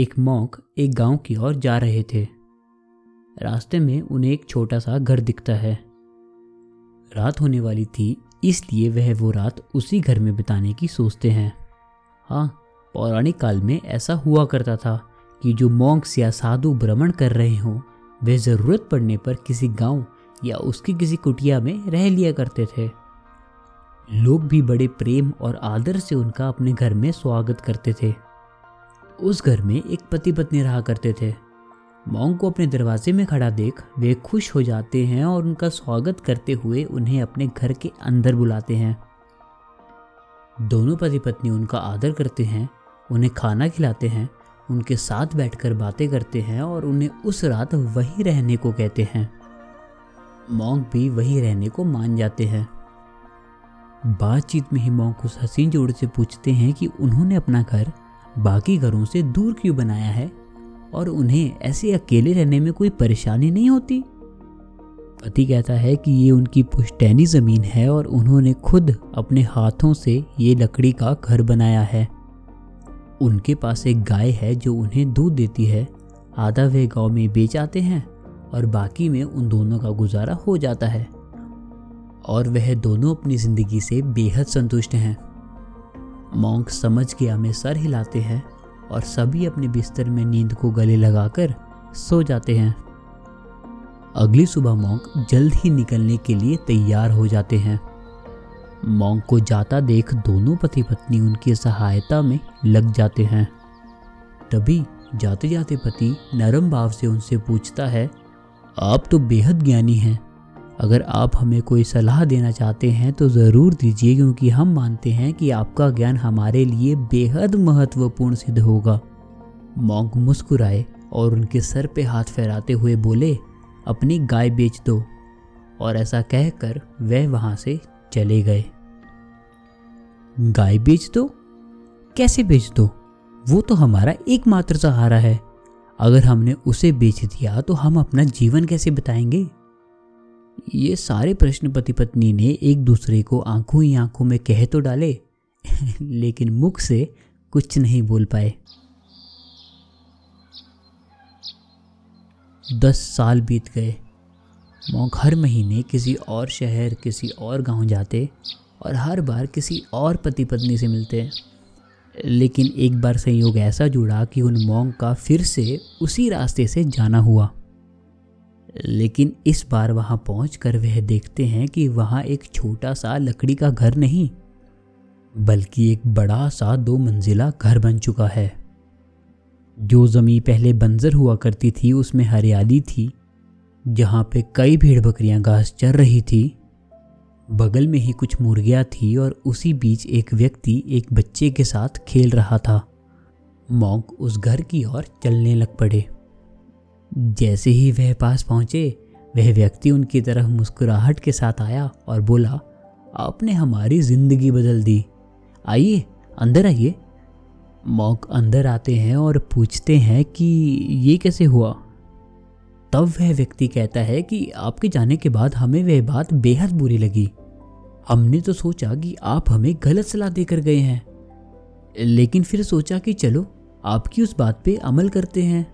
एक मॉन्क एक गाँव की ओर जा रहे थे। रास्ते में उन्हें एक छोटा सा घर दिखता है। रात होने वाली थी, इसलिए वह वो रात उसी घर में बिताने की सोचते हैं। हाँ पौराणिक काल में ऐसा हुआ करता था कि जो मॉन्क्स या साधु भ्रमण कर रहे हों, वे ज़रूरत पड़ने पर किसी गाँव या उसकी किसी कुटिया में रह लिया करते थे। लोग भी बड़े प्रेम और आदर से उनका अपने घर में स्वागत करते थे। उस घर में एक पति पत्नी रहा करते थे। मोंग को अपने दरवाजे में खड़ा देख वे खुश हो जाते हैं और उनका स्वागत करते हुए उन्हें अपने घर के अंदर बुलाते हैं। दोनों पति पत्नी उनका आदर करते हैं, उन्हें खाना खिलाते हैं, उनके साथ बैठकर बातें करते हैं और उन्हें उस रात वहीं रहने को कहते हैं। मोंग भी वहीं रहने को मान जाते हैं। बातचीत में ही मोंग उस हसीन जोड़ से पूछते हैं कि उन्होंने अपना घर बाकी घरों से दूर क्यों बनाया है? और उन्हें ऐसे अकेले रहने में कोई परेशानी नहीं होती? पति कहता है कि ये उनकी पुश्तैनी ज़मीन है और उन्होंने खुद अपने हाथों से ये लकड़ी का घर बनाया है। उनके पास एक गाय है जो उन्हें दूध देती है। आधा वे गाँव में बेच आते हैं और बाकी में उन दोनों का गुजारा हो जाता है। और वह दोनों अपनी ज़िंदगी से बेहद संतुष्ट हैं। मॉन्क समझ गया में सर हिलाते हैं और सभी अपने बिस्तर में नींद को गले लगाकर सो जाते हैं। अगली सुबह मॉन्क जल्द ही निकलने के लिए तैयार हो जाते हैं। मॉन्क को जाता देख दोनों पति पत्नी उनकी सहायता में लग जाते हैं। तभी जाते जाते पति नरम भाव से उनसे पूछता है, आप तो बेहद ज्ञानी हैं। अगर आप हमें कोई सलाह देना चाहते हैं तो ज़रूर दीजिए, क्योंकि हम मानते हैं कि आपका ज्ञान हमारे लिए बेहद महत्वपूर्ण सिद्ध होगा। मॉन्क मुस्कुराए और उनके सर पे हाथ फहराते हुए बोले, अपनी गाय बेच दो। और ऐसा कहकर वह वहाँ से चले गए। गाय बेच दो? कैसे बेच दो? वो तो हमारा एकमात्र सहारा है। अगर हमने उसे बेच दिया तो हम अपना जीवन कैसे बताएँगे? ये सारे प्रश्न पति पत्नी ने एक दूसरे को आँखों ही आँखों में कह तो डाले, लेकिन मुख से कुछ नहीं बोल पाए। दस साल बीत गए। मौक हर महीने किसी और शहर, किसी और गाँव जाते और हर बार किसी और पति पत्नी से मिलते। लेकिन एक बार संयोग ऐसा जुड़ा कि उन मोंग का फिर से उसी रास्ते से जाना हुआ। लेकिन इस बार वहाँ पहुंचकर वह देखते हैं कि वहाँ एक छोटा सा लकड़ी का घर नहीं, बल्कि एक बड़ा सा दो मंजिला घर बन चुका है। जो ज़मीन पहले बंजर हुआ करती थी, उसमें हरियाली थी, जहाँ पे कई भीड़ बकरियाँ घास चर रही थी। बगल में ही कुछ मुर्गियाँ थी और उसी बीच एक व्यक्ति एक बच्चे के साथ खेल रहा था। मॉन्क उस घर की ओर चलने लग पड़े। जैसे ही वह पास पहुँचे, वह व्यक्ति उनकी तरफ़ मुस्कुराहट के साथ आया और बोला, आपने हमारी ज़िंदगी बदल दी। आइए, अंदर आइए। मॉक अंदर आते हैं और पूछते हैं कि ये कैसे हुआ? तब वह व्यक्ति कहता है कि आपके जाने के बाद हमें वह बात बेहद बुरी लगी। हमने तो सोचा कि आप हमें गलत सलाह देकर गए हैं, लेकिन फिर सोचा कि चलो, आपकी उस बात पे अमल करते हैं।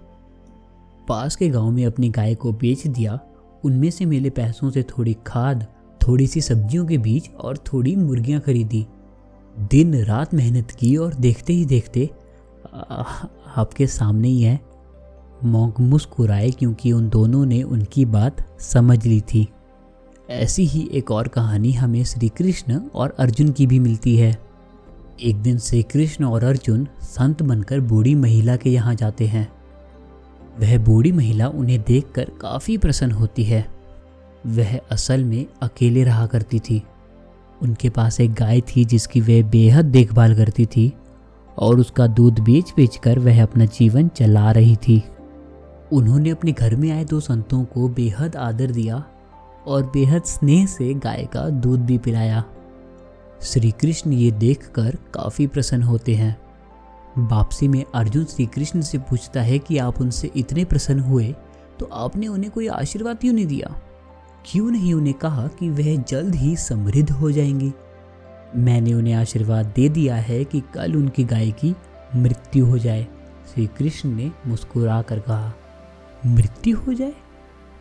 पास के गाँव में अपनी गाय को बेच दिया। उनमें से मिले पैसों से थोड़ी खाद, थोड़ी सी सब्जियों के बीज और थोड़ी मुर्गियाँ खरीदी। दिन रात मेहनत की और देखते ही देखते आपके सामने ही है मोंग मुस्कुराए क्योंकि उन दोनों ने उनकी बात समझ ली थी। ऐसी ही एक और कहानी हमें श्री कृष्ण और अर्जुन की भी मिलती है। एक दिन श्री कृष्ण और अर्जुन संत बनकर बूढ़ी महिला के यहाँ जाते हैं। वह बूढ़ी महिला उन्हें देखकर काफ़ी प्रसन्न होती है। वह असल में अकेले रहा करती थी। उनके पास एक गाय थी जिसकी वह बेहद देखभाल करती थी और उसका दूध बेच बेच कर वह अपना जीवन चला रही थी। उन्होंने अपने घर में आए दो संतों को बेहद आदर दिया और बेहद स्नेह से गाय का दूध भी पिलाया। श्री कृष्ण ये देखकर काफ़ी प्रसन्न होते हैं। वापसी में अर्जुन श्री कृष्ण से पूछता है कि आप उनसे इतने प्रसन्न हुए तो आपने उन्हें कोई आशीर्वाद क्यों नहीं दिया? क्यों नहीं उन्हें कहा कि वह जल्द ही समृद्ध हो जाएँगी? मैंने उन्हें आशीर्वाद दे दिया है कि कल उनकी गाय की मृत्यु हो जाए श्री कृष्ण ने मुस्कुरा कर कहा। मृत्यु हो जाए?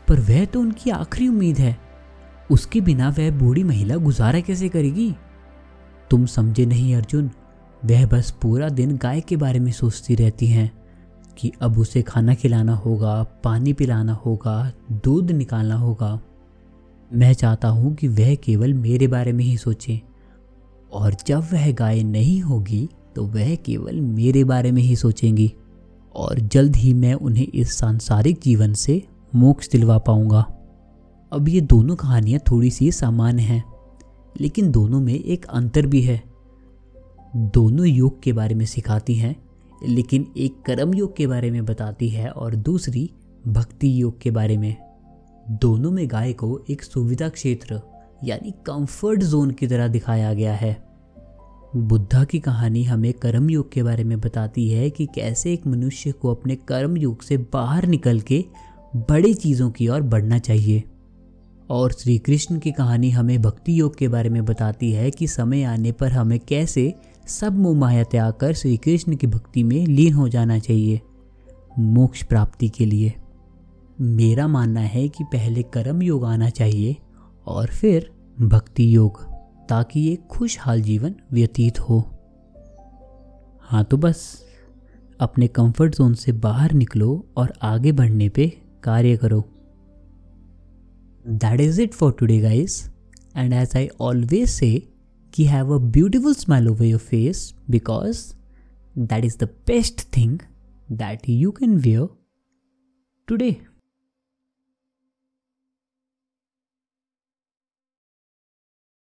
पर वह तो उनकी आखिरी उम्मीद है। उसके बिना वह बूढ़ी महिला गुजारा कैसे करेगी? तुम समझे नहीं, अर्जुन। वह बस पूरा दिन गाय के बारे में सोचती रहती हैं कि अब उसे खाना खिलाना होगा, पानी पिलाना होगा, दूध निकालना होगा। मैं चाहता हूँ कि वह केवल मेरे बारे में ही सोचे। और जब वह गाय नहीं होगी तो वह केवल मेरे बारे में ही सोचेंगी। और जल्द ही मैं उन्हें इस सांसारिक जीवन से मोक्ष दिलवा पाऊँगा। अब ये दोनों कहानियाँ थोड़ी सी सामान्य हैं, लेकिन दोनों में एक अंतर भी है। दोनों योग के बारे में सिखाती हैं, लेकिन एक कर्म योग के बारे में बताती है और दूसरी भक्ति योग के बारे में। दोनों में गाय को एक सुविधा क्षेत्र, यानी कंफर्ट जोन की तरह दिखाया गया है। बुद्धा की कहानी हमें कर्म योग के बारे में बताती है कि कैसे एक मनुष्य को अपने कर्म योग से बाहर निकल के बड़ी चीज़ों की ओर बढ़ना चाहिए। और श्री कृष्ण की कहानी हमें भक्ति योग के बारे में बताती है कि समय आने पर हमें कैसे सब मोह माया त्याग कर श्री कृष्ण की भक्ति में लीन हो जाना चाहिए, मोक्ष प्राप्ति के लिए। मेरा मानना है कि पहले कर्म योग आना चाहिए और फिर भक्ति योग, ताकि एक खुशहाल जीवन व्यतीत हो। हाँ तो बस, अपने कंफर्ट जोन से बाहर निकलो और आगे बढ़ने पे कार्य करो। That is it for today guys and as I always say ki have a beautiful smile over your face because that is the best thing that you can wear today.